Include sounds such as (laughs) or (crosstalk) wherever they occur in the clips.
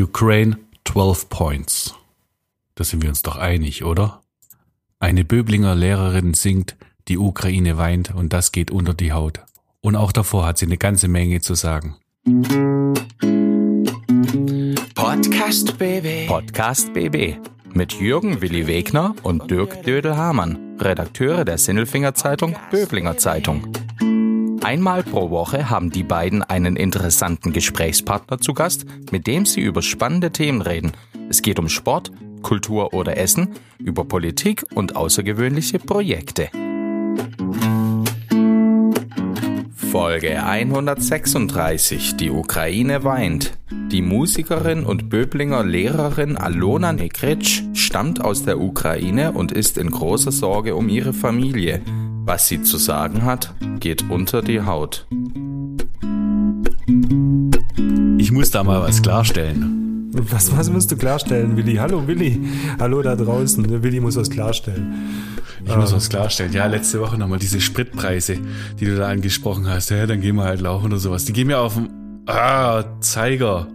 Ukraine 12 Points. Da sind wir uns doch einig, oder? Eine Böblinger Lehrerin singt, die Ukraine weint und das geht unter die Haut. Und auch davor hat sie eine ganze Menge zu sagen. Podcast BB. Podcast BB mit Jürgen Willi Wegner und Dirk Dödel-Hamann, Redakteure der Sinnelfinger Zeitung Böblinger Zeitung. Einmal pro Woche haben die beiden einen interessanten Gesprächspartner zu Gast, mit dem sie über spannende Themen reden. Es geht um Sport, Kultur oder Essen, über Politik und außergewöhnliche Projekte. Folge 136 Die Ukraine weint. Die Musikerin und Böblinger Lehrerin Alona Nekritsch stammt aus der Ukraine und ist in großer Sorge um ihre Familie. Was sie zu sagen hat, geht unter die Haut. Ich muss da mal was klarstellen. Was, was musst du klarstellen, Willi? Hallo Willi. Hallo da draußen. Willi muss was klarstellen. Ich muss was klarstellen. Ja, letzte Woche nochmal diese Spritpreise, die du da angesprochen hast. Ja, dann gehen wir halt laufen oder sowas. Die gehen mir auf den ah, Zeiger.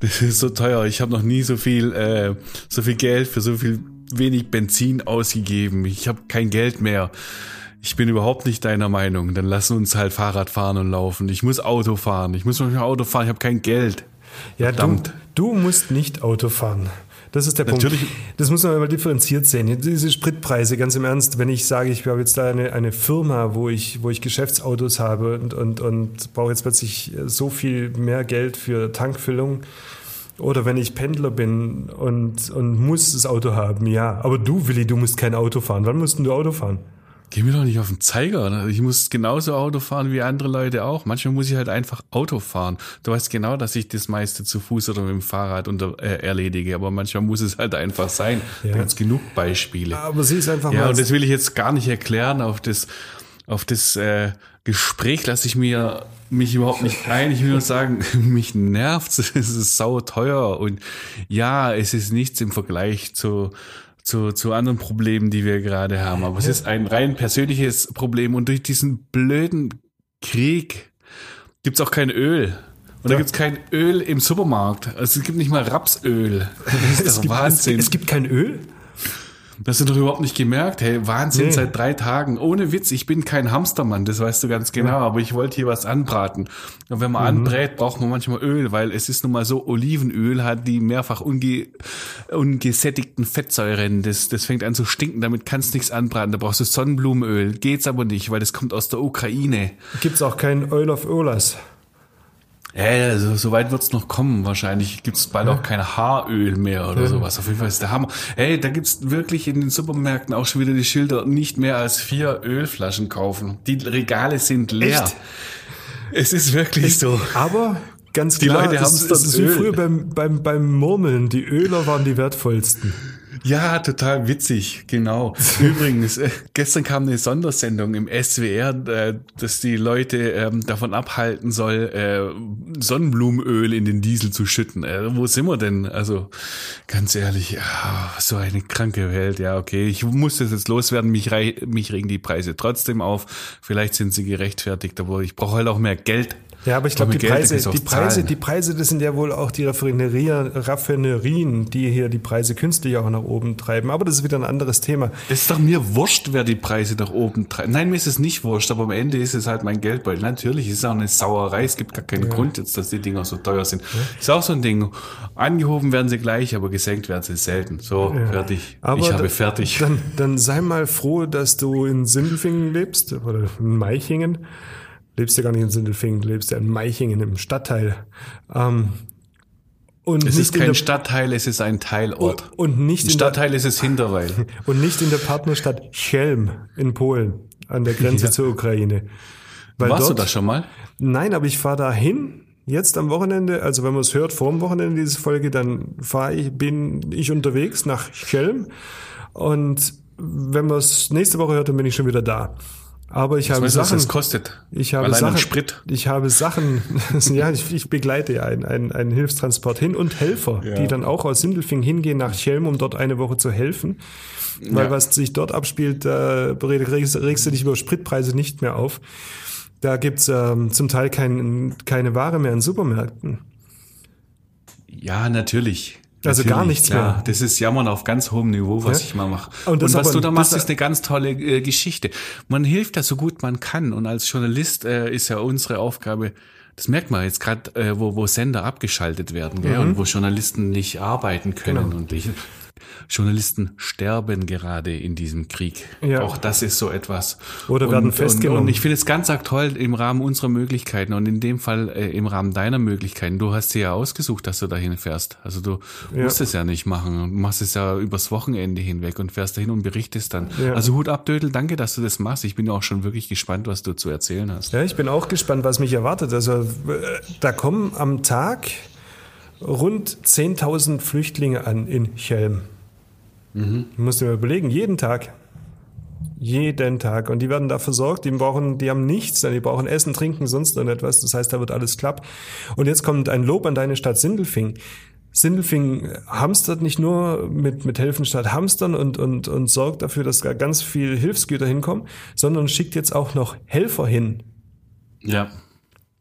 Das ist so teuer. Ich habe noch nie so viel, äh, so viel Geld für so viel wenig Benzin ausgegeben. Ich habe kein Geld mehr. Ich bin überhaupt nicht deiner Meinung. Dann lass uns halt Fahrrad fahren und laufen. Ich muss Auto fahren. Ich muss manchmal Auto fahren. Ich habe kein Geld. Ja, du, Verdammt. du musst nicht Auto fahren. Das ist der Natürlich. Punkt. Das muss man mal differenziert sehen. Diese Spritpreise, ganz im Ernst, wenn ich sage, ich habe jetzt da eine, eine Firma, wo ich, wo ich Geschäftsautos habe und, und, und brauche jetzt plötzlich so viel mehr Geld für Tankfüllung. Oder wenn ich Pendler bin und, und muss das Auto haben, ja. Aber du, Willi, du musst kein Auto fahren. Wann musst du Auto fahren? Geh mir doch nicht auf den Zeiger. ne? Ich muss genauso Auto fahren wie andere Leute auch. Manchmal muss ich halt einfach Auto fahren. Du weißt genau, dass ich das meiste zu Fuß oder mit dem Fahrrad unter, äh, erledige, aber manchmal muss es halt einfach sein. Ja. Da gibt's genug Beispiele. Aber sie ist einfach Ja, mal. und das will ich jetzt gar nicht erklären. Auf das, auf das äh, Gespräch lasse ich mir mich überhaupt nicht ein. Ich will nur sagen, (laughs) mich nervt's. Es ist sau teuer und ja, es ist nichts im Vergleich zu zu, zu anderen Problemen, die wir gerade haben. Aber es ist ein rein persönliches Problem und durch diesen blöden Krieg gibt's auch kein Öl. Und da Ja. gibt's kein Öl im Supermarkt. Also es gibt nicht mal Rapsöl. Das ist es, gibt, es, Wahnsinn. es gibt kein Öl? Das hast du doch überhaupt nicht gemerkt. Hey, Wahnsinn, Nee. seit drei Tagen. Ohne Witz, ich bin kein Hamstermann, das weißt du ganz genau, aber ich wollte hier was anbraten. Und wenn man anbrät, braucht man manchmal Öl, weil es ist nun mal so, Olivenöl hat die mehrfach unge ungesättigten Fettsäuren. Das, das fängt an zu stinken, damit kannst du nichts anbraten. Da brauchst du Sonnenblumenöl. Geht's aber nicht, weil das kommt aus der Ukraine. Gibt's auch kein Oil of Olas? Ja, ja, so, so weit wird's noch kommen. Wahrscheinlich gibt's bald auch kein Haaröl mehr oder sowas. Auf jeden Fall ist der Hammer. Hey, da gibt's wirklich in den Supermärkten auch schon wieder die Schilder, nicht mehr als vier Ölflaschen kaufen. Die Regale sind leer. Echt? Es ist wirklich so. Aber ganz Die klar, Leute das, das dann ist wie früher beim, beim, beim Murmeln. Die Öler waren die wertvollsten. Ja, total witzig, genau. (laughs) Übrigens, äh, gestern kam eine Sondersendung im SWR, äh, dass die Leute ähm, davon abhalten soll, äh, Sonnenblumenöl in den Diesel zu schütten. Äh, wo sind wir denn? Also ganz ehrlich, ah, so eine kranke Welt. Ja, okay, ich muss das jetzt loswerden. Mich, rei mich regen die Preise trotzdem auf. Vielleicht sind sie gerechtfertigt, aber ich brauche halt auch mehr Geld. Ja, aber ich glaube, die Preise, die Preise, die Preise, das sind ja wohl auch die Raffinerien, Raffinerien, die hier die Preise künstlich auch nach oben treiben. Aber das ist wieder ein anderes Thema. Es ist doch mir wurscht, wer die Preise nach oben treibt. Nein, mir ist es nicht wurscht, aber am Ende ist es halt mein Geldbeutel. Natürlich ist es auch eine Sauerei. Es gibt gar keinen Grund jetzt, dass die Dinger so teuer sind. Ist auch so ein Ding. Angehoben werden sie gleich, aber gesenkt werden sie selten. So, fertig. Aber ich habe fertig. Dann, dann sei mal froh, dass du in Sindelfingen lebst oder in Meichingen. Lebst ja gar nicht in Sindelfingen, du lebst ja in Meichingen im Stadtteil. Ähm, und es nicht ist in kein der, Stadtteil, es ist ein Teilort. und nicht Ein in der, Stadtteil ist es Hinterweil. (laughs) und nicht in der Partnerstadt Chelm in Polen an der Grenze Ja. zur Ukraine. Weil Warst du dort, da schon mal? Nein, aber ich fahre da hin. Jetzt am Wochenende, also wenn man es hört vor dem Wochenende diese Folge, dann fahre ich, bin ich unterwegs nach Chelm und wenn man es nächste Woche hört, dann bin ich schon wieder da. Aber ich habe Weißt du, was Sachen, das kostet? ich habe Allein Sachen, Sprit. ich habe Sachen, (laughs) ja, ich, ich begleite ja einen, einen, einen Hilfstransport hin und Helfer, Ja. die dann auch aus Sindelfing hingehen nach Chelm, um dort eine Woche zu helfen. Weil Ja. was sich dort abspielt, da regst, regst du dich über Spritpreise nicht mehr auf. Da gibt's ähm, zum Teil kein, keine Ware mehr in Supermärkten. Ja, natürlich. Also gar nichts klar. mehr. Das ist Jammern auf ganz hohem Niveau, was Ja. ich mal mache. Und Und, was aber- du da machst, das- ist eine ganz tolle äh, Geschichte. Man hilft da so gut man kann. Und als Journalist äh, ist ja unsere Aufgabe, das merkt man jetzt gerade, äh, wo, wo Sender abgeschaltet werden gell? Mhm. und wo Journalisten nicht arbeiten können. Genau. Und ich, Journalisten sterben gerade in diesem Krieg. Ja. Auch das ist so etwas. Oder und, werden Und, festgenommen. und ich finde es ganz arg toll im Rahmen unserer Möglichkeiten und in dem Fall äh, im Rahmen deiner Möglichkeiten. Du hast dir ja ausgesucht, dass du dahin fährst. Also du Ja. musst es ja nicht machen. Du machst es ja übers Wochenende hinweg und fährst dahin und berichtest dann. Ja. Also Hut ab, Dödel, danke, dass du das machst. Ich bin auch schon wirklich gespannt, was du zu erzählen hast. Ja, ich bin auch gespannt, was mich erwartet. Also äh, da kommen am Tag rund 10.000 Flüchtlinge an in Chelm. Mhm. Du musst dir mal überlegen, jeden Tag. Jeden Tag. Und die werden da versorgt. Die brauchen, die haben nichts, die brauchen Essen, Trinken, sonst irgendetwas. Das heißt, da wird alles klapp. Und jetzt kommt ein Lob an deine Stadt Sindelfing. Sindelfing hamstert nicht nur mit, mit Helfen statt Hamstern und, und, und sorgt dafür, dass da ganz viel Hilfsgüter hinkommen, sondern schickt jetzt auch noch Helfer hin, Ja.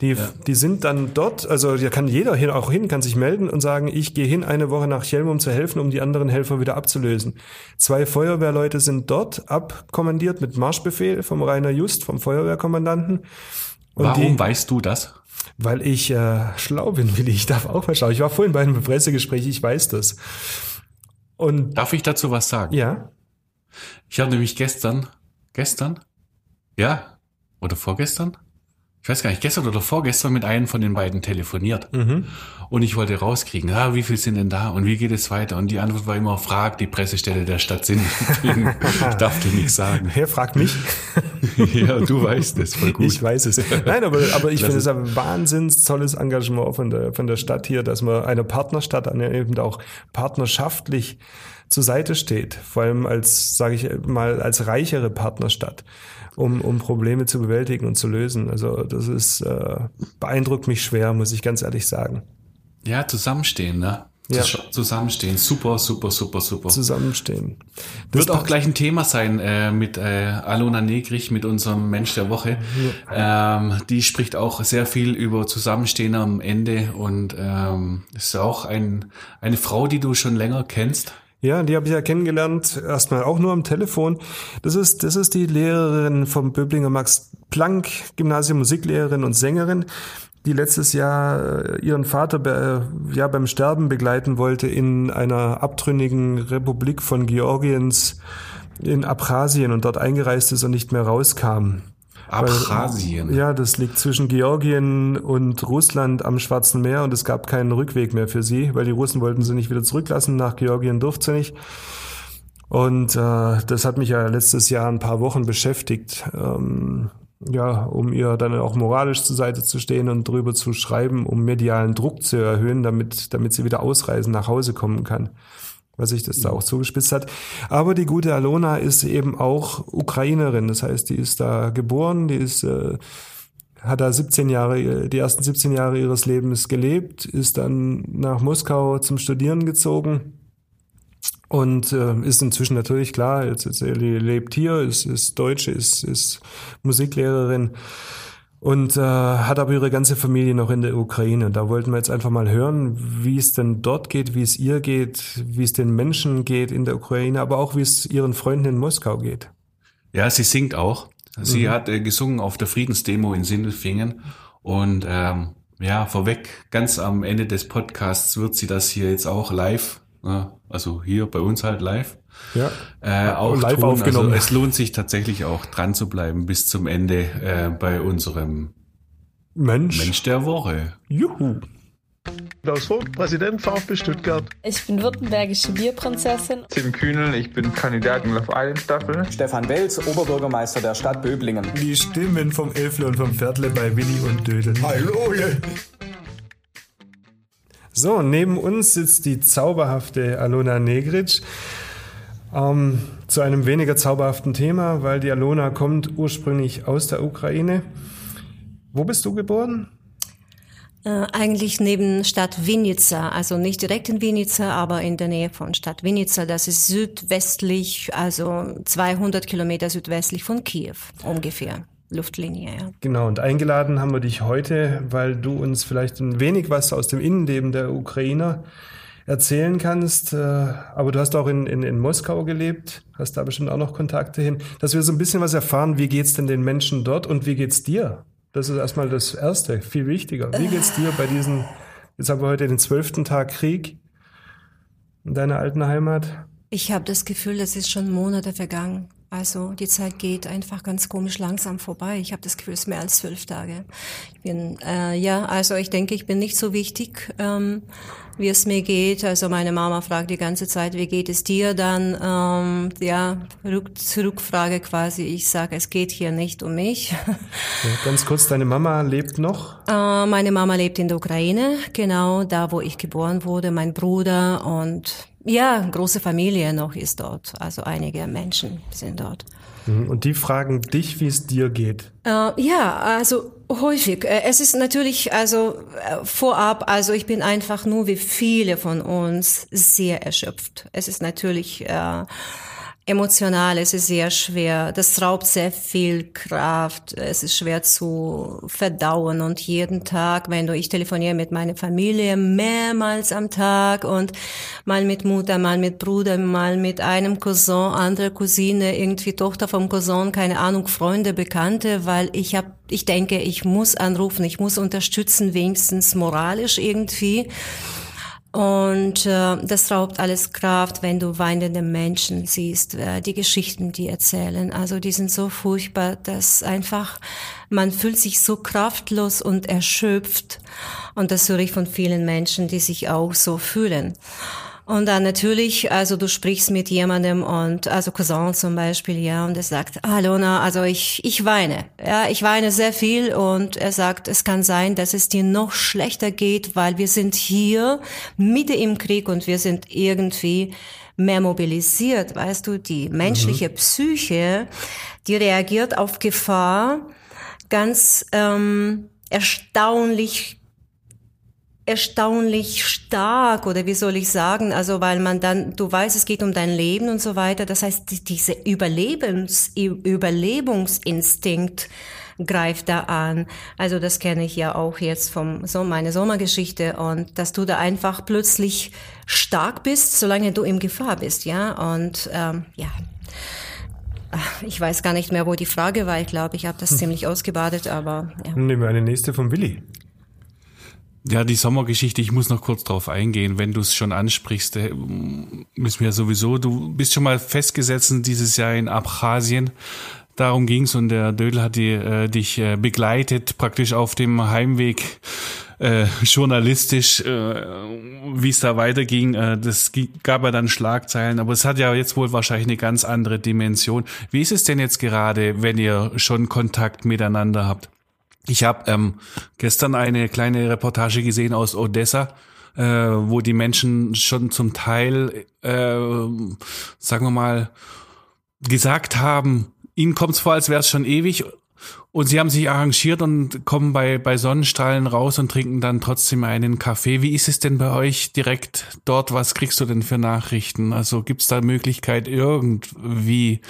Die, die sind dann dort, also da kann jeder hin, auch hin, kann sich melden und sagen, ich gehe hin eine Woche nach Chelm, um zu helfen, um die anderen Helfer wieder abzulösen. Zwei Feuerwehrleute sind dort abkommandiert mit Marschbefehl vom Rainer Just, vom Feuerwehrkommandanten. Und Warum die, weißt du das? weil ich äh, schlau bin, (laughs) Willi, ich darf auch mal schauen. Ich war vorhin bei einem Pressegespräch, ich weiß das. Und Darf ich dazu was sagen? ja, Ich habe nämlich gestern, gestern? Ja? Oder vorgestern? Ich weiß gar nicht, gestern oder vorgestern mit einem von den beiden telefoniert. Und ich wollte rauskriegen, ah, wie viel sind denn da und wie geht es weiter? Und die Antwort war immer, frag die Pressestelle der Stadt Sindelfingen. (laughs) ich darf dir nichts sagen. Herr fragt mich. (laughs) ja, du weißt es, voll gut. Ich weiß es. Nein, aber, aber ich finde es. ein wahnsinns tolles Engagement von der, von der Stadt hier, dass man einer Partnerstadt an eben auch partnerschaftlich zur Seite steht. Vor allem als, sage ich mal, als reichere Partnerstadt, um, um Probleme zu bewältigen und zu lösen. Also das ist äh, beeindruckt mich schwer, muss ich ganz ehrlich sagen. Ja, zusammenstehen, ne? Ja. Zus- Zusammenstehen. Super, super, super, super. Zusammenstehen. Das Wird auch gleich ein Thema sein äh, mit äh, Alona Negrich, mit unserem Mensch der Woche. Ähm, die spricht auch sehr viel über Zusammenstehen am Ende und ähm, ist auch ein, eine Frau, die du schon länger kennst. Ja, die habe ich ja kennengelernt, erstmal auch nur am Telefon. Das ist, das ist die Lehrerin vom Böblinger Max Planck Gymnasium, Musiklehrerin und Sängerin, die letztes Jahr äh, ihren Vater be, äh, ja, beim Sterben begleiten wollte in einer abtrünnigen Republik von Georgiens in Abchasien und dort eingereist ist und nicht mehr rauskam. Abchasien. Ja, das liegt zwischen Georgien und Russland am Schwarzen Meer und es gab keinen Rückweg mehr für sie, weil die Russen wollten sie nicht wieder zurücklassen. Nach Georgien durfte sie nicht. Und äh, das hat mich ja letztes Jahr ein paar Wochen beschäftigt, ähm, ja, um ihr dann auch moralisch zur Seite zu stehen und drüber zu schreiben, um medialen Druck zu erhöhen, damit, damit sie wieder ausreisen, nach Hause kommen kann was sich das da auch zugespitzt hat. Aber die gute Alona ist eben auch Ukrainerin. Das heißt, die ist da geboren, die ist, äh, hat da 17 Jahre, die ersten 17 Jahre ihres Lebens gelebt, ist dann nach Moskau zum Studieren gezogen und äh, ist inzwischen natürlich klar, jetzt, jetzt sie lebt hier, ist, ist Deutsche, ist, ist Musiklehrerin und äh, hat aber ihre ganze Familie noch in der Ukraine. Da wollten wir jetzt einfach mal hören, wie es denn dort geht, wie es ihr geht, wie es den Menschen geht in der Ukraine, aber auch wie es ihren Freunden in Moskau geht. Ja, sie singt auch. Sie hat äh, gesungen auf der Friedensdemo in Sindelfingen und ähm, ja, vorweg, ganz am Ende des Podcasts wird sie das hier jetzt auch live, äh, also hier bei uns halt live, Ja. äh, auch live tun. aufgenommen. Also es lohnt sich tatsächlich auch dran zu bleiben bis zum Ende äh, bei unserem Mensch. Mensch der Woche. Juhu. Klaus Vogt, Präsident VfB Stuttgart. Ich bin württembergische Bierprinzessin. Tim Kühnel, ich bin Kandidat in Love Island Staffel. Stefan Welz, Oberbürgermeister der Stadt Böblingen. Die Stimmen vom Elfle und vom Pferdle bei Willi und Dödel. Hallo! So, neben uns sitzt die zauberhafte Alona Negritsch. Ähm, zu einem weniger zauberhaften Thema, weil die Alona kommt ursprünglich aus der Ukraine. Wo bist du geboren? Äh, eigentlich neben Stadt Vinica, also nicht direkt in Vinica, aber in der Nähe von Stadt Vinica. Das ist südwestlich, also 200 Kilometer südwestlich von Kiew ungefähr. Luftlinie. Ja. Genau, und eingeladen haben wir dich heute, weil du uns vielleicht ein wenig was aus dem Innenleben der Ukrainer erzählen kannst. Äh, aber du hast auch in, in, in Moskau gelebt, hast da bestimmt auch noch Kontakte hin, dass wir so ein bisschen was erfahren, wie geht's denn den Menschen dort und wie geht's dir? Das ist erstmal das Erste, viel wichtiger. Wie geht's dir bei diesen, jetzt haben wir heute den zwölften Tag Krieg in deiner alten Heimat? Ich habe das Gefühl, es ist schon Monate vergangen. Also die Zeit geht einfach ganz komisch langsam vorbei. Ich habe das Gefühl, es ist mehr als zwölf Tage. Ich bin, äh, ja, also ich denke, ich bin nicht so wichtig, ähm, wie es mir geht. Also meine Mama fragt die ganze Zeit, wie geht es dir? Dann, ähm, ja, Rück Zurückfrage quasi. Ich sage, es geht hier nicht um mich. Ja, ganz kurz, deine Mama lebt noch? Äh, meine Mama lebt in der Ukraine, genau da, wo ich geboren wurde. Mein Bruder und ja, große Familie noch ist dort. Also einige Menschen sind dort. Mhm. Und die fragen dich, wie es dir geht? Äh, ja, also häufig. Äh, es ist natürlich, also äh, vorab, also ich bin einfach nur wie viele von uns sehr erschöpft. Es ist natürlich äh, emotional, es ist sehr schwer. Das raubt sehr viel Kraft. Es ist schwer zu verdauen und jeden Tag, wenn du, ich telefoniere mit meiner Familie mehrmals am Tag und mal mit Mutter, mal mit Bruder, mal mit einem Cousin, andere Cousine, irgendwie Tochter vom Cousin, keine Ahnung, Freunde, Bekannte, weil ich habe, ich denke, ich muss anrufen, ich muss unterstützen, wenigstens moralisch irgendwie. Und äh, das raubt alles Kraft, wenn du weinende Menschen siehst, äh, die Geschichten, die erzählen. Also die sind so furchtbar, dass einfach man fühlt sich so kraftlos und erschöpft. Und das höre ich von vielen Menschen, die sich auch so fühlen. Und dann natürlich, also du sprichst mit jemandem und, also Cousin zum Beispiel, ja, und er sagt, Alona, also ich, ich weine. Ja, ich weine sehr viel und er sagt, es kann sein, dass es dir noch schlechter geht, weil wir sind hier Mitte im Krieg und wir sind irgendwie mehr mobilisiert. Weißt du, die menschliche mhm. Psyche, die reagiert auf Gefahr ganz ähm, erstaunlich erstaunlich stark oder wie soll ich sagen, also weil man dann, du weißt, es geht um dein Leben und so weiter. Das heißt, diese Überlebens, Überlebungsinstinkt greift da an. Also das kenne ich ja auch jetzt vom so meine Sommergeschichte und dass du da einfach plötzlich stark bist, solange du in Gefahr bist, ja und ähm, ja. Ich weiß gar nicht mehr, wo die Frage war. Ich glaube, ich habe das hm. (laughs) ziemlich ausgebadet, aber ja. Nehmen wir eine nächste vom Willi. Ja, die Sommergeschichte, ich muss noch kurz drauf eingehen, wenn du es schon ansprichst, äh, müssen wir ja sowieso, du bist schon mal festgesetzt dieses Jahr in Abchasien. Darum ging's und der Dödel hat die, äh, dich äh, begleitet, praktisch auf dem Heimweg äh, journalistisch, äh, wie es da weiterging. Äh, das gab ja dann Schlagzeilen, aber es hat ja jetzt wohl wahrscheinlich eine ganz andere Dimension. Wie ist es denn jetzt gerade, wenn ihr schon Kontakt miteinander habt? Ich habe ähm, gestern eine kleine Reportage gesehen aus Odessa, äh, wo die Menschen schon zum Teil, äh, sagen wir mal, gesagt haben, ihnen kommt es vor, als wäre es schon ewig. Und sie haben sich arrangiert und kommen bei, bei Sonnenstrahlen raus und trinken dann trotzdem einen Kaffee. Wie ist es denn bei euch direkt dort? Was kriegst du denn für Nachrichten? Also gibt es da Möglichkeit, irgendwie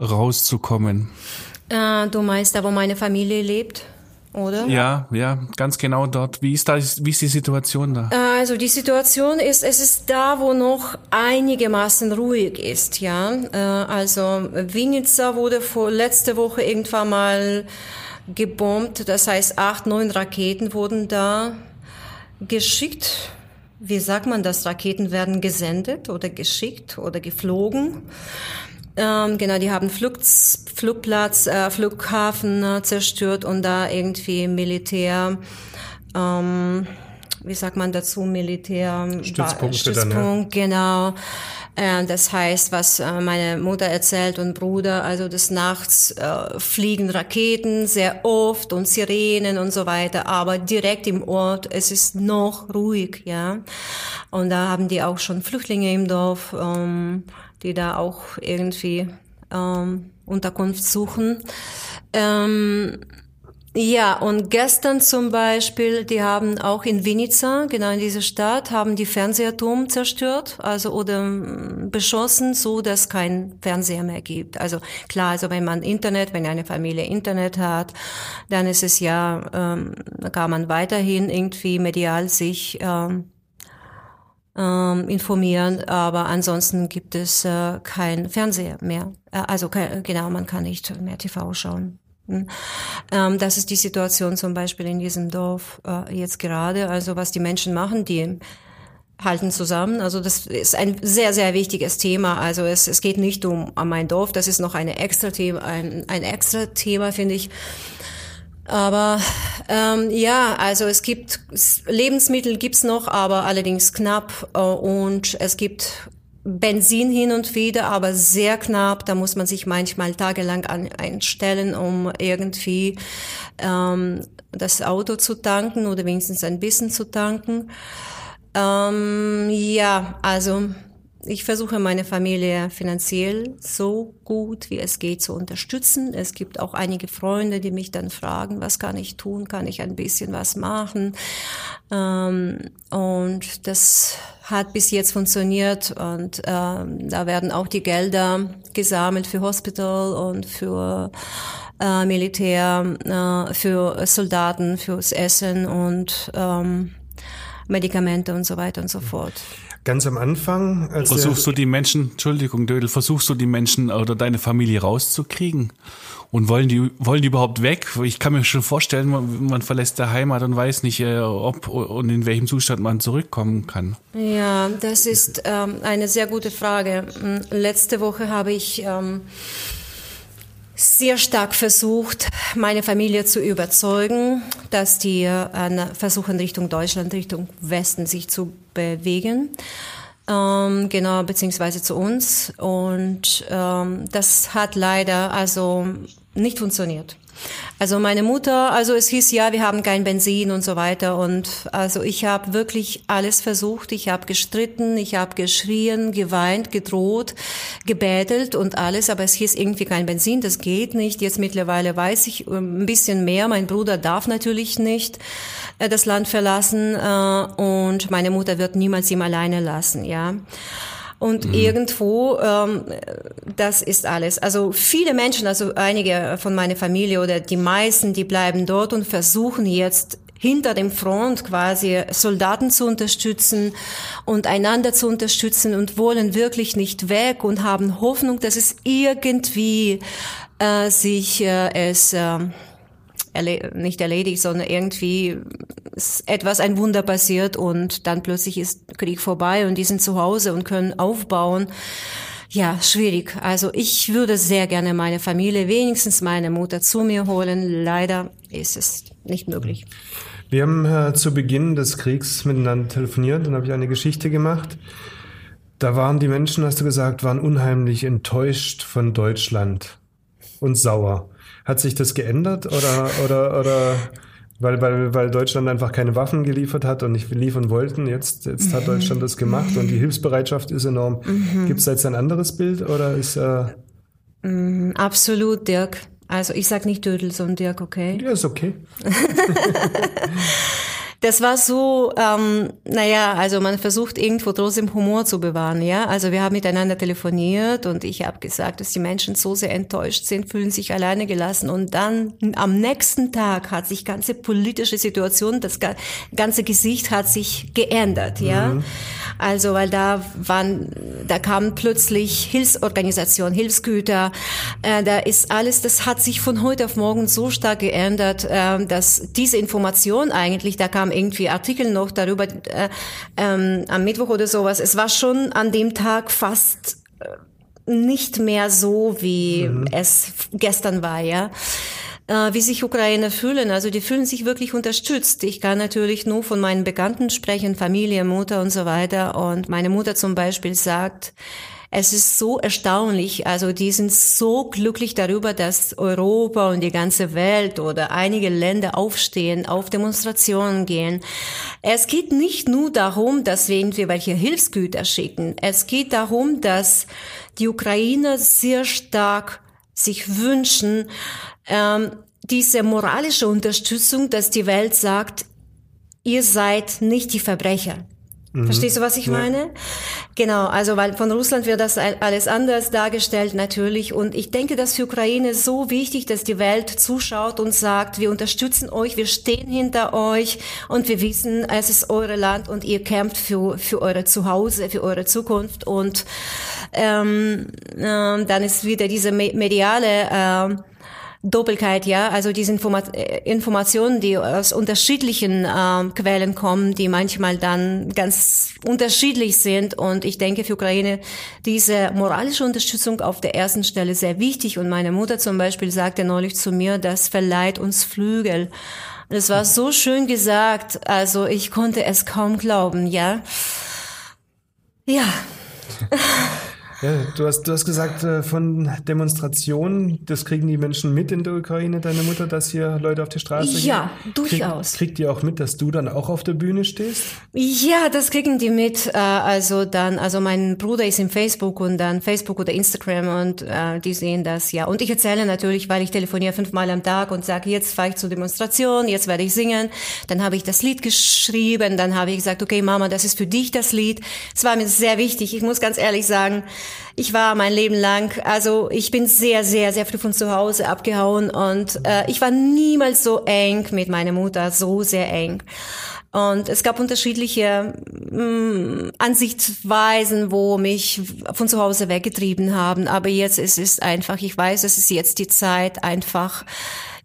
rauszukommen? Äh, du meinst da, wo meine Familie lebt? Oder? Ja, ja, ganz genau dort. Wie ist da, wie ist die Situation da? Also die Situation ist, es ist da, wo noch einigermaßen ruhig ist, ja. Äh, also Vinica wurde vor letzte Woche irgendwann mal gebombt. Das heißt, acht, neun Raketen wurden da geschickt. Wie sagt man das? Raketen werden gesendet oder geschickt oder geflogen. Ähm, genau, die haben Flug, Flugplatz, äh, Flughafen äh, zerstört und da irgendwie Militär, ähm, wie sagt man dazu, Militär Stützpunkte Stützpunkt, dann, ja. genau. Äh, das heißt, was äh, meine Mutter erzählt und Bruder, also des Nachts äh, fliegen Raketen sehr oft und Sirenen und so weiter, aber direkt im Ort, es ist noch ruhig, ja. Und da haben die auch schon Flüchtlinge im Dorf. Ähm, die da auch irgendwie ähm, Unterkunft suchen. Ähm, Ja, und gestern zum Beispiel, die haben auch in Vinica, genau in dieser Stadt, haben die Fernsehturm zerstört, also oder mm, beschossen, so dass kein Fernseher mehr gibt. Also klar, also wenn man Internet, wenn eine Familie Internet hat, dann ist es ja, ähm, kann man weiterhin irgendwie medial sich ähm, ähm, informieren, aber ansonsten gibt es äh, kein Fernseher mehr. Äh, also genau, man kann nicht mehr TV schauen. Ähm, das ist die Situation zum Beispiel in diesem Dorf äh, jetzt gerade. Also was die Menschen machen, die halten zusammen. Also das ist ein sehr, sehr wichtiges Thema. Also es, es geht nicht um, um mein Dorf, das ist noch eine extra Thema, ein, ein extra Thema, finde ich. Aber ähm, ja, also es gibt Lebensmittel gibt's noch, aber allerdings knapp äh, und es gibt Benzin hin und wieder, aber sehr knapp. Da muss man sich manchmal tagelang an, einstellen, um irgendwie ähm, das Auto zu tanken oder wenigstens ein bisschen zu tanken. Ähm, ja, also ich versuche meine Familie finanziell so gut wie es geht zu unterstützen. Es gibt auch einige Freunde, die mich dann fragen, was kann ich tun? Kann ich ein bisschen was machen? Ähm, und das hat bis jetzt funktioniert und ähm, da werden auch die Gelder gesammelt für Hospital und für äh, Militär, äh, für Soldaten, fürs Essen und ähm, Medikamente und so weiter und so fort. Ganz am Anfang. Als versuchst du die Menschen, Entschuldigung, Dödel, versuchst du die Menschen oder deine Familie rauszukriegen? Und wollen die, wollen die überhaupt weg? Ich kann mir schon vorstellen, man, man verlässt der Heimat und weiß nicht, äh, ob und in welchem Zustand man zurückkommen kann. Ja, das ist ähm, eine sehr gute Frage. Hm, letzte Woche habe ich ähm, sehr stark versucht, meine Familie zu überzeugen, dass die äh, versuchen, Richtung Deutschland, Richtung Westen sich zu bewegen. Ähm, genau, beziehungsweise zu uns. Und ähm, das hat leider also nicht funktioniert. Also meine Mutter, also es hieß ja, wir haben kein Benzin und so weiter. Und also ich habe wirklich alles versucht, ich habe gestritten, ich habe geschrien, geweint, gedroht, gebettelt und alles, aber es hieß irgendwie kein Benzin, das geht nicht. Jetzt mittlerweile weiß ich ähm, ein bisschen mehr, mein Bruder darf natürlich nicht äh, das Land verlassen äh, und meine Mutter wird niemals ihm alleine lassen, ja. Und mhm. irgendwo, ähm, das ist alles. Also viele Menschen, also einige von meiner Familie oder die meisten, die bleiben dort und versuchen jetzt hinter dem Front quasi Soldaten zu unterstützen und einander zu unterstützen und wollen wirklich nicht weg und haben Hoffnung, dass es irgendwie äh, sich äh, es äh, erle nicht erledigt, sondern irgendwie etwas, ein Wunder passiert und dann plötzlich ist Krieg vorbei und die sind zu Hause und können aufbauen. Ja, schwierig. Also ich würde sehr gerne meine Familie, wenigstens meine Mutter zu mir holen. Leider ist es nicht möglich. Wir haben äh, zu Beginn des Kriegs miteinander telefoniert und habe ich eine Geschichte gemacht. Da waren die Menschen, hast du gesagt, waren unheimlich enttäuscht von Deutschland und sauer. Hat sich das geändert oder, oder, oder weil, weil, weil Deutschland einfach keine Waffen geliefert hat und nicht liefern wollten. Jetzt, jetzt hat Deutschland das gemacht und die Hilfsbereitschaft ist enorm. Mhm. Gibt es jetzt ein anderes Bild oder ist äh mm, Absolut, Dirk. Also ich sag nicht Dödel, sondern Dirk, okay? Ja, ist okay. (laughs) das war so, ähm, naja, also man versucht irgendwo trotzdem Humor zu bewahren, ja. Also wir haben miteinander telefoniert und ich habe gesagt, dass die Menschen so sehr enttäuscht sind, fühlen sich alleine gelassen und dann am nächsten Tag hat sich ganze politische Situation, das ganze Gesicht hat sich geändert, ja. Mhm. Also weil da waren, da kamen plötzlich Hilfsorganisationen, Hilfsgüter, äh, da ist alles, das hat sich von heute auf morgen so stark geändert, äh, dass diese Information eigentlich, da kam kam irgendwie Artikel noch darüber äh, ähm, am Mittwoch oder sowas. Es war schon an dem Tag fast äh, nicht mehr so, wie mhm. es gestern war, ja äh, wie sich Ukrainer fühlen. Also die fühlen sich wirklich unterstützt. Ich kann natürlich nur von meinen Bekannten sprechen, Familie, Mutter und so weiter. Und meine Mutter zum Beispiel sagt, es ist so erstaunlich. Also die sind so glücklich darüber, dass Europa und die ganze Welt oder einige Länder aufstehen, auf Demonstrationen gehen. Es geht nicht nur darum, dass wir irgendwie welche Hilfsgüter schicken. Es geht darum, dass die Ukrainer sehr stark sich wünschen, ähm, diese moralische Unterstützung, dass die Welt sagt, ihr seid nicht die Verbrecher. Verstehst du, was ich Ja. meine? Genau, also weil von Russland wird das alles anders dargestellt natürlich und ich denke, dass für Ukraine so wichtig, dass die Welt zuschaut und sagt, wir unterstützen euch, wir stehen hinter euch und wir wissen, es ist eure Land und ihr kämpft für für eure Zuhause, für eure Zukunft und ähm, ähm, dann ist wieder diese me- mediale ähm, Doppelkeit, ja, also diese Informa äh, Informationen, die aus unterschiedlichen ähm, Quellen kommen, die manchmal dann ganz unterschiedlich sind. Und ich denke für Ukraine diese moralische Unterstützung auf der ersten Stelle sehr wichtig. Und meine Mutter zum Beispiel sagte neulich zu mir, das verleiht uns Flügel. Das war so schön gesagt. Also ich konnte es kaum glauben, ja. Ja, (laughs) Ja, du hast, du hast gesagt, äh, von Demonstrationen, das kriegen die Menschen mit in der Ukraine, deine Mutter, dass hier Leute auf die Straße gehen? Ja, durchaus. Krieg, kriegt die auch mit, dass du dann auch auf der Bühne stehst? Ja, das kriegen die mit. Äh, also dann, also mein Bruder ist im Facebook und dann Facebook oder Instagram und äh, die sehen das ja. Und ich erzähle natürlich, weil ich telefoniere fünfmal am Tag und sage, jetzt fahre ich zur Demonstration, jetzt werde ich singen. Dann habe ich das Lied geschrieben, dann habe ich gesagt, okay Mama, das ist für dich das Lied. Es war mir sehr wichtig. Ich muss ganz ehrlich sagen, ich war mein Leben lang, also ich bin sehr, sehr, sehr früh von zu Hause abgehauen und äh, ich war niemals so eng mit meiner Mutter, so sehr eng. Und es gab unterschiedliche mh, Ansichtsweisen, wo mich von zu Hause weggetrieben haben. Aber jetzt ist es einfach, ich weiß, es ist jetzt die Zeit, einfach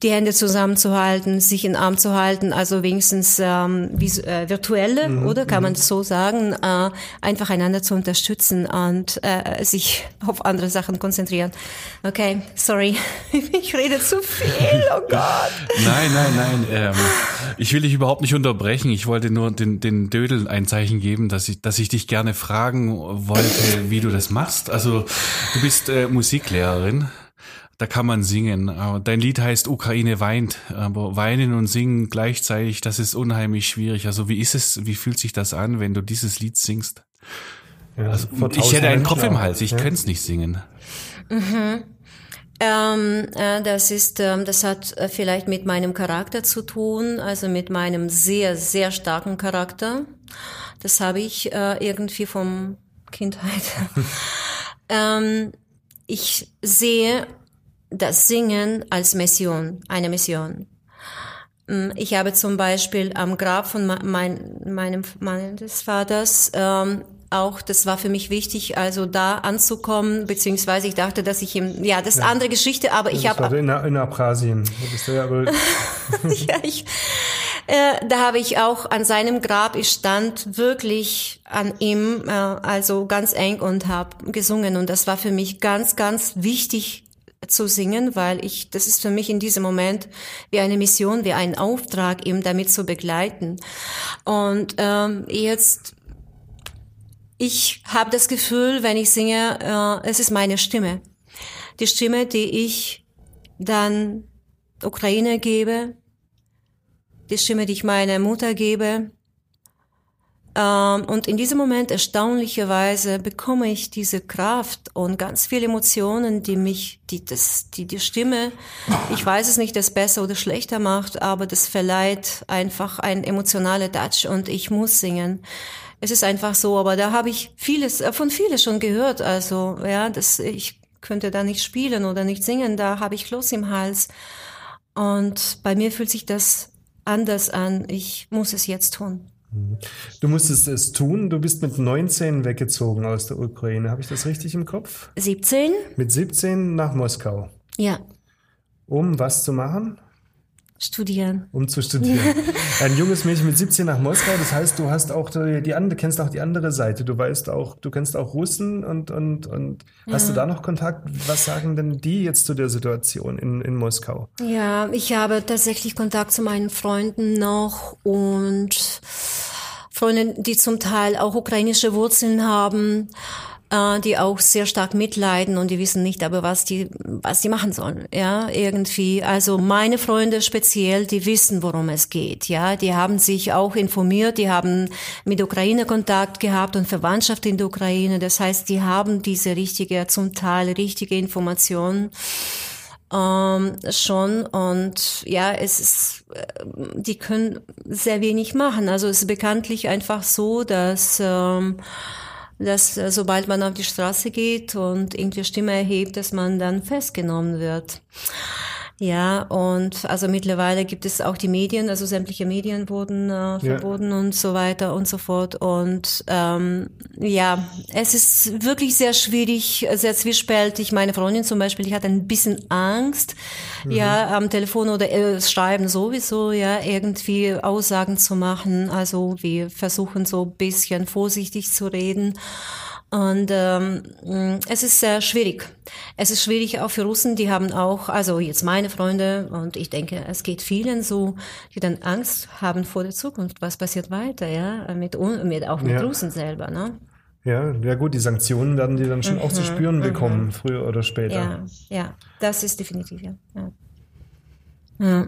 die Hände zusammenzuhalten, sich in den Arm zu halten, also wenigstens ähm, äh, virtuelle, oder kann man so sagen, äh, einfach einander zu unterstützen und äh, sich auf andere Sachen konzentrieren. Okay, sorry, (laughs) ich rede zu viel, oh Gott. (laughs) Nein, nein, nein. Ähm, ich will dich überhaupt nicht unterbrechen. Ich wollte nur den, den Dödel ein Zeichen geben, dass ich, dass ich dich gerne fragen wollte, wie du das machst. Also du bist äh, Musiklehrerin. Da kann man singen. Aber Dein Lied heißt Ukraine weint, aber weinen und singen gleichzeitig, das ist unheimlich schwierig. Also wie ist es, wie fühlt sich das an, wenn du dieses Lied singst? Ja, Also, ich hätte einen Menschen Kopf im. Hals, ich Ja. könnte es nicht singen. Ähm, äh, das ist, ähm, das hat äh, vielleicht mit meinem Charakter zu tun, also mit meinem sehr, sehr starken Charakter. Das habe ich äh, irgendwie vom Kindheit. (laughs) ähm, ich sehe das Singen als Mission, eine Mission. Mm, Ich habe zum Beispiel am Grab von me- mein, meinem meines Vaters ähm, auch, das war für mich wichtig, also da anzukommen, beziehungsweise ich dachte, dass ich ihm, ja, das ist andere Geschichte, aber ich Das war habe, in, in Abkhazien. Da bist du ja (laughs) ja, ich, äh, da habe ich auch an seinem Grab, ich stand wirklich an ihm, äh, also ganz eng und habe gesungen und das war für mich ganz, ganz wichtig zu singen, weil ich, das ist für mich in diesem Moment wie eine Mission, wie ein Auftrag, ihm damit zu begleiten. Und ähm, jetzt, ich habe das Gefühl, wenn ich singe, äh, es ist meine Stimme. Die Stimme, die ich dann Ukraine gebe, die Stimme, die ich meiner Mutter gebe. Ähm, und in diesem Moment erstaunlicherweise bekomme ich diese Kraft und ganz viele Emotionen, die mich, die das, die die Stimme, ich weiß es nicht, das besser oder schlechter macht, aber das verleiht einfach ein emotionaler Touch und ich muss singen. Es ist einfach so, aber da habe ich vieles äh, von vieles schon gehört. Also ja, das ich könnte da nicht spielen oder nicht singen, da habe ich Kloß im Hals. Und bei mir fühlt sich das anders an. Ich muss es jetzt tun. Du musstest es tun. Du bist mit 19 weggezogen aus der Ukraine. Habe ich das richtig im Kopf? 17? Mit 17 nach Moskau. Ja, Um was zu machen? Studieren. Um zu studieren. (laughs) Ein junges Mädchen mit 17 nach Moskau, das heißt, du hast auch die, die andere, kennst auch die andere Seite. Du weißt auch, du kennst auch Russen und, und, und hast du da noch Kontakt? Was sagen denn die jetzt zu der Situation in, in Moskau? Ja, ich habe tatsächlich Kontakt zu meinen Freunden noch und Freunde, die zum Teil auch ukrainische Wurzeln haben, äh, die auch sehr stark mitleiden und die wissen nicht aber, was die, was die machen sollen, ja, irgendwie. Also meine Freunde speziell, die wissen, worum es geht, ja. Die haben sich auch informiert, die haben mit Ukraine Kontakt gehabt und Verwandtschaft in der Ukraine. Das heißt, die haben diese richtige, zum Teil richtige Informationen. ähm, schon und ja, es ist, äh, die können sehr wenig machen. Also es ist bekanntlich einfach so, dass ähm, dass äh, sobald man auf die Straße geht und irgendwie Stimme erhebt, dass man dann festgenommen wird. Ja, und also mittlerweile gibt es auch die Medien, also sämtliche Medien wurden äh, verboten ja. und so weiter und so fort. Und ähm, ja, es ist wirklich sehr schwierig, sehr zwiespältig. Meine Freundin zum Beispiel, die hat ein bisschen Angst, mhm. ja, am Telefon oder äh, Schreiben sowieso, ja, irgendwie Aussagen zu machen. Also wir versuchen so ein bisschen vorsichtig zu reden. Und ähm, es ist sehr schwierig. Es ist schwierig auch für Russen, die haben auch, also jetzt meine Freunde, und ich denke, es geht vielen so, die dann Angst haben vor der Zukunft. Was passiert weiter, ja, mit, mit auch mit ja. Russen selber, ne? Ja, ja gut, die Sanktionen werden die dann schon mhm, auch zu spüren mhm. bekommen, früher oder später. Ja, ja, das ist definitiv, ja. ja. ja.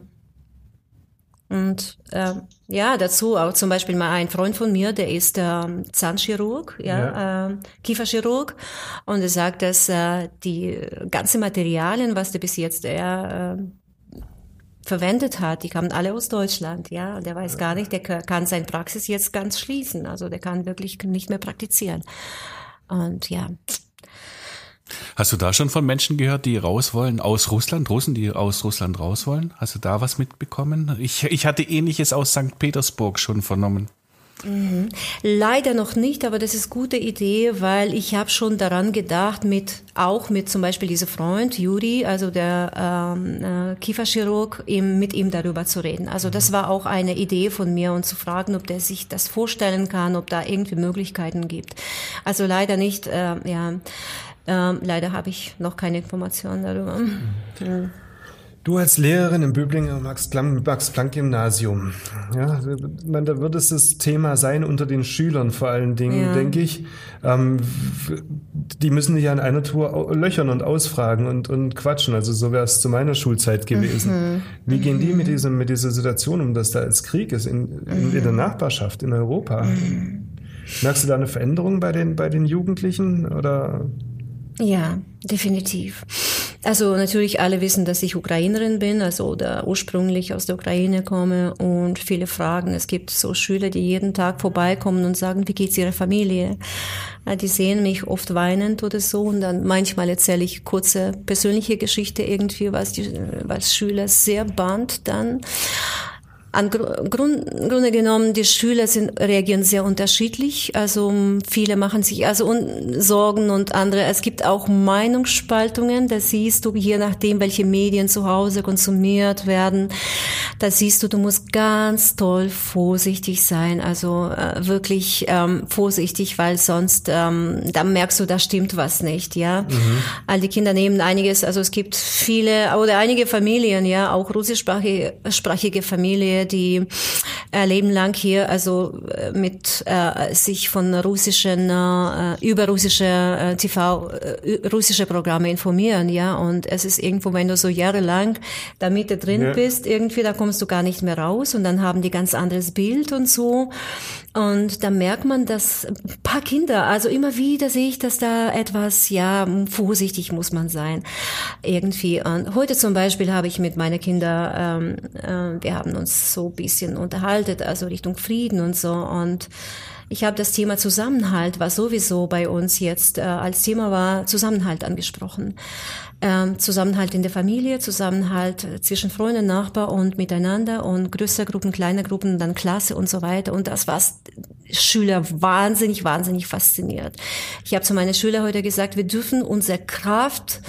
Und äh, ja, dazu auch zum Beispiel mal ein Freund von mir, der ist äh, Zahnchirurg, ja, ja. Äh, Kieferchirurg, und er sagt, dass äh, die ganzen Materialien, was der bis jetzt er äh, verwendet hat, die kamen alle aus Deutschland, ja, und der weiß gar nicht, der kann seine Praxis jetzt ganz schließen, also der kann wirklich nicht mehr praktizieren. Und ja, Hast du da schon von Menschen gehört, die raus wollen aus Russland, Russen, die aus Russland raus wollen? Hast du da was mitbekommen? Ich, ich hatte ähnliches aus St. Petersburg schon vernommen. Mhm. Leider noch nicht, aber das ist gute Idee, weil ich habe schon daran gedacht, mit auch mit zum Beispiel diesem Freund Juri, also der ähm, äh, Kieferchirurg, ihm, mit ihm darüber zu reden. Also das war auch eine Idee von mir und zu fragen, ob der sich das vorstellen kann, ob da irgendwie Möglichkeiten gibt. Also leider nicht, äh, ja. Ähm, leider habe ich noch keine Informationen darüber. Mhm. Du als Lehrerin im Böblinger Max-Planck-Gymnasium, ja, man, da wird es das Thema sein unter den Schülern vor allen Dingen, ja. denke ich. Ähm, die müssen dich an einer Tour löchern und ausfragen und, und quatschen. Also so wäre es zu meiner Schulzeit gewesen. Mhm. Wie gehen die mit, diesem, mit dieser Situation um, dass da als Krieg ist in, in, in der Nachbarschaft in Europa? Mhm. Merkst du da eine Veränderung bei den, bei den Jugendlichen oder? Ja, definitiv. Also natürlich alle wissen, dass ich Ukrainerin bin, also oder ursprünglich aus der Ukraine komme und viele fragen. Es gibt so Schüler, die jeden Tag vorbeikommen und sagen, wie geht's ihrer Familie? Die sehen mich oft weinend oder so und dann manchmal erzähle ich kurze persönliche Geschichte irgendwie, was die, was Schüler sehr band dann. An Grund, Grunde genommen, die Schüler sind, reagieren sehr unterschiedlich. Also viele machen sich also un Sorgen und andere. Es gibt auch Meinungsspaltungen. Da siehst du, je nachdem, welche Medien zu Hause konsumiert werden, da siehst du, du musst ganz toll vorsichtig sein. Also äh, wirklich ähm, vorsichtig, weil sonst, ähm, da merkst du, da stimmt was nicht, ja. Mhm. All die Kinder nehmen einiges. Also es gibt viele oder einige Familien, ja, auch russischsprachige sprachige Familien, die äh, leben lang hier also äh, mit äh, sich von russischen äh, über russische äh, TV äh, russische Programme informieren, ja und es ist irgendwo, wenn du so jahrelang da Mitte drin ja. bist, irgendwie da kommst du gar nicht mehr raus und dann haben die ganz anderes Bild und so und da merkt man, dass ein paar Kinder, also immer wieder sehe ich, dass da etwas, ja, vorsichtig muss man sein. Irgendwie. Und heute zum Beispiel habe ich mit meinen Kindern, ähm, äh, wir haben uns so bisschen unterhalten, also Richtung Frieden und so. Und ich habe das Thema Zusammenhalt, was sowieso bei uns jetzt äh, als Thema war, Zusammenhalt angesprochen. Ähm, Zusammenhalt in der Familie, Zusammenhalt zwischen Freunden, Nachbar und miteinander und größere Gruppen, kleine Gruppen, dann Klasse und so weiter. Und das was Schüler wahnsinnig, wahnsinnig fasziniert. Ich habe zu meinen Schülern heute gesagt, wir dürfen unsere Kraft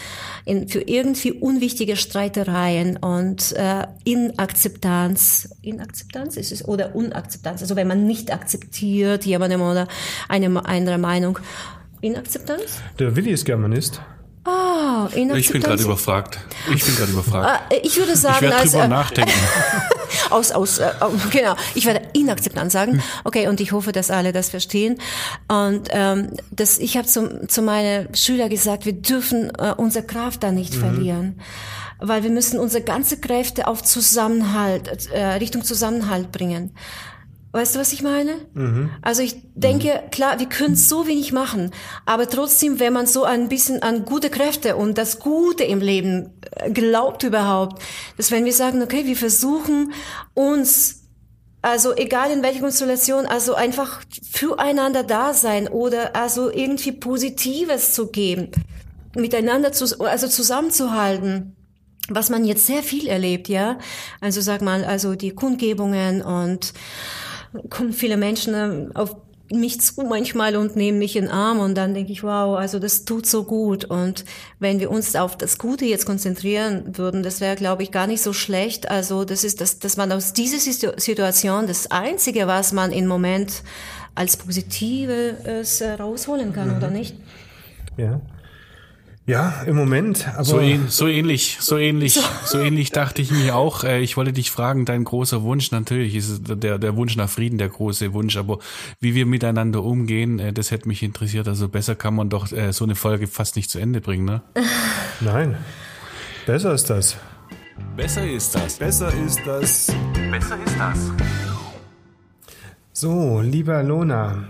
in, für irgendwie unwichtige Streitereien und äh, Inakzeptanz, Inakzeptanz ist es oder Unakzeptanz, also wenn man nicht akzeptiert jemandem oder eine andere Meinung. Inakzeptanz? Der Willi ist Germanist. Ah, oh, Ich bin gerade überfragt. Ich bin gerade überfragt. Ah, ich würde sagen, ich werde als, drüber äh, nachdenken. (laughs) aus, aus, äh, genau. Ich werde Inakzeptanz sagen. Okay, und ich hoffe, dass alle das verstehen. Und ähm, das, ich habe zu, zu meinen Schülern gesagt, wir dürfen äh, unsere Kraft da nicht mhm. verlieren, weil wir müssen unsere ganze Kräfte auf Zusammenhalt, äh, Richtung Zusammenhalt bringen. Weißt du, was ich meine? Also ich denke, klar, wir können so wenig machen, aber trotzdem, wenn man so ein bisschen an gute Kräfte und das Gute im Leben äh, glaubt überhaupt, dass wenn wir sagen, okay, wir versuchen uns, also egal in welcher Konstellation, also einfach füreinander da sein oder also irgendwie Positives zu geben, miteinander zu, also zusammenzuhalten was man jetzt sehr viel erlebt, ja. Also sag mal, also die Kundgebungen und kommen viele Menschen äh, auf mich zu manchmal und nehmen mich in den Arm und dann denke ich, wow, also das tut so gut und wenn wir uns auf das Gute jetzt konzentrieren würden, das wäre, glaube ich, gar nicht so schlecht. Also das ist, das, dass man aus dieser Situ- Situation das Einzige, was man im Moment als Positives äh, rausholen kann, oder nicht? Ja. Ja, im Moment, aber So, ähn, so ähnlich, so ähnlich, (laughs) so ähnlich dachte ich mir auch. Äh, ich wollte dich fragen, dein großer Wunsch, natürlich ist der, der Wunsch nach Frieden der große Wunsch, aber wie wir miteinander umgehen, äh, das hätte mich interessiert. Also besser kann man doch äh, so eine Folge fast nicht zu Ende bringen, ne? (laughs) nein. Besser ist das. Besser ist das. Besser ist das. Besser ist das. So, liebe Alona,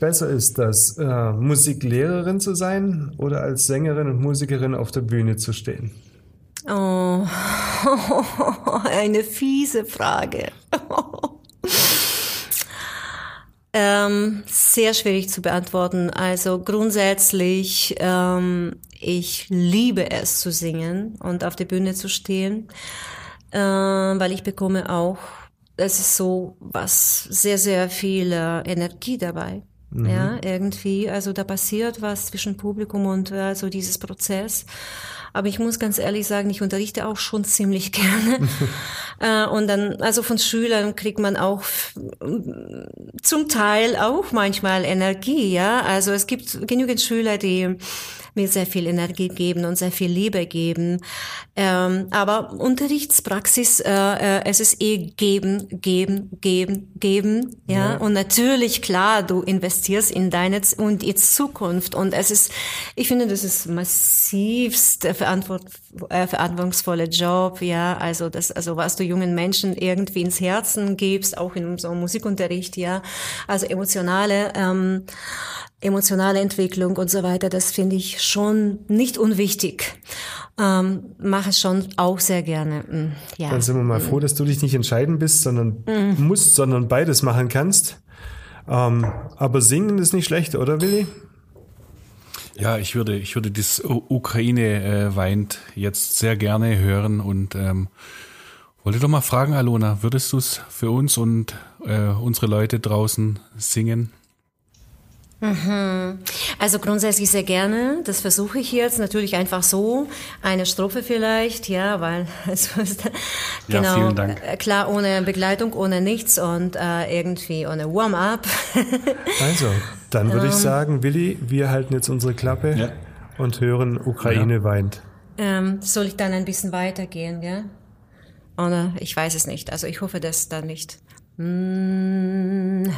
besser ist das, äh, Musiklehrerin zu sein oder als Sängerin und Musikerin auf der Bühne zu stehen? Oh, (laughs) eine fiese Frage. (laughs) ähm, sehr schwierig zu beantworten. Also grundsätzlich, ähm, ich liebe es zu singen und auf der Bühne zu stehen, äh, weil ich bekomme auch, es ist so was sehr, sehr viel äh, Energie dabei. Ja, irgendwie, also da passiert was zwischen Publikum und äh, so dieses Prozess. Aber ich muss ganz ehrlich sagen, ich unterrichte auch schon ziemlich (laughs) gerne. (laughs) äh, und dann, also von Schülern kriegt man auch zum Teil auch manchmal Energie, ja. Also es gibt genügend Schüler, die mir sehr viel Energie geben und sehr viel Liebe geben. Ähm, aber Unterrichtspraxis, äh, äh, es ist eh geben, geben, geben, geben, ja. Und natürlich, klar, du investierst in deine und in Zukunft. Und es ist, ich finde, das ist massivst verantwort äh, verantwortungsvolle Job, ja. Also das, also was du jungen Menschen irgendwie ins Herzen gibst, auch in so einem Musikunterricht, ja. Also emotionale, ähm, emotionale Entwicklung und so weiter, das finde ich schon nicht unwichtig. Ähm, mache es schon auch sehr gerne. Mm, Ja. Dann sind wir mal froh, dass du dich nicht entscheiden bist, sondern musst, sondern beides machen kannst. Ähm, aber singen ist nicht schlecht, oder Willi? Ja, ich würde, ich würde das Ukraine äh, weint jetzt sehr gerne hören und ähm, wollte doch mal fragen, Alona, würdest du es für uns und äh, unsere Leute draußen singen? Also grundsätzlich sehr gerne. Das versuche ich jetzt natürlich einfach so. Eine Strophe vielleicht, ja, weil (laughs) es ist, Ja, genau vielen Dank. äh, klar ohne Begleitung, ohne nichts und äh, irgendwie ohne Warm-up. (laughs) Also, dann würde ich sagen, Willi, wir halten jetzt unsere Klappe Ja. und hören Ukraine weint. ähm, soll ich dann ein bisschen weitergehen, gell? Oder ich weiß es nicht. Also ich hoffe, dass da nicht. Mm, mm, mm,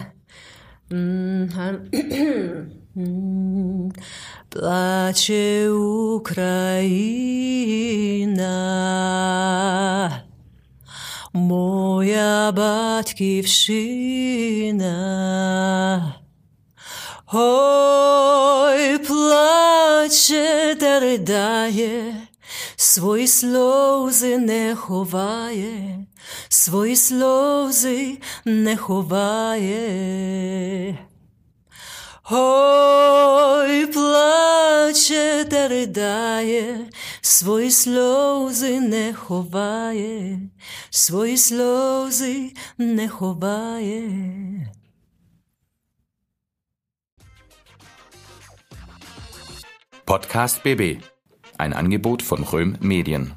(clears throat) Плаче Україна, моя батьківщина. Ой, плаче та ридає, свої сльози не ховає, свої сльози не ховає. Ой, плаче та ридає, свої сльози не ховає, свої сльози не ховає. Podcast BB. Ein Angebot von Röhm Medien.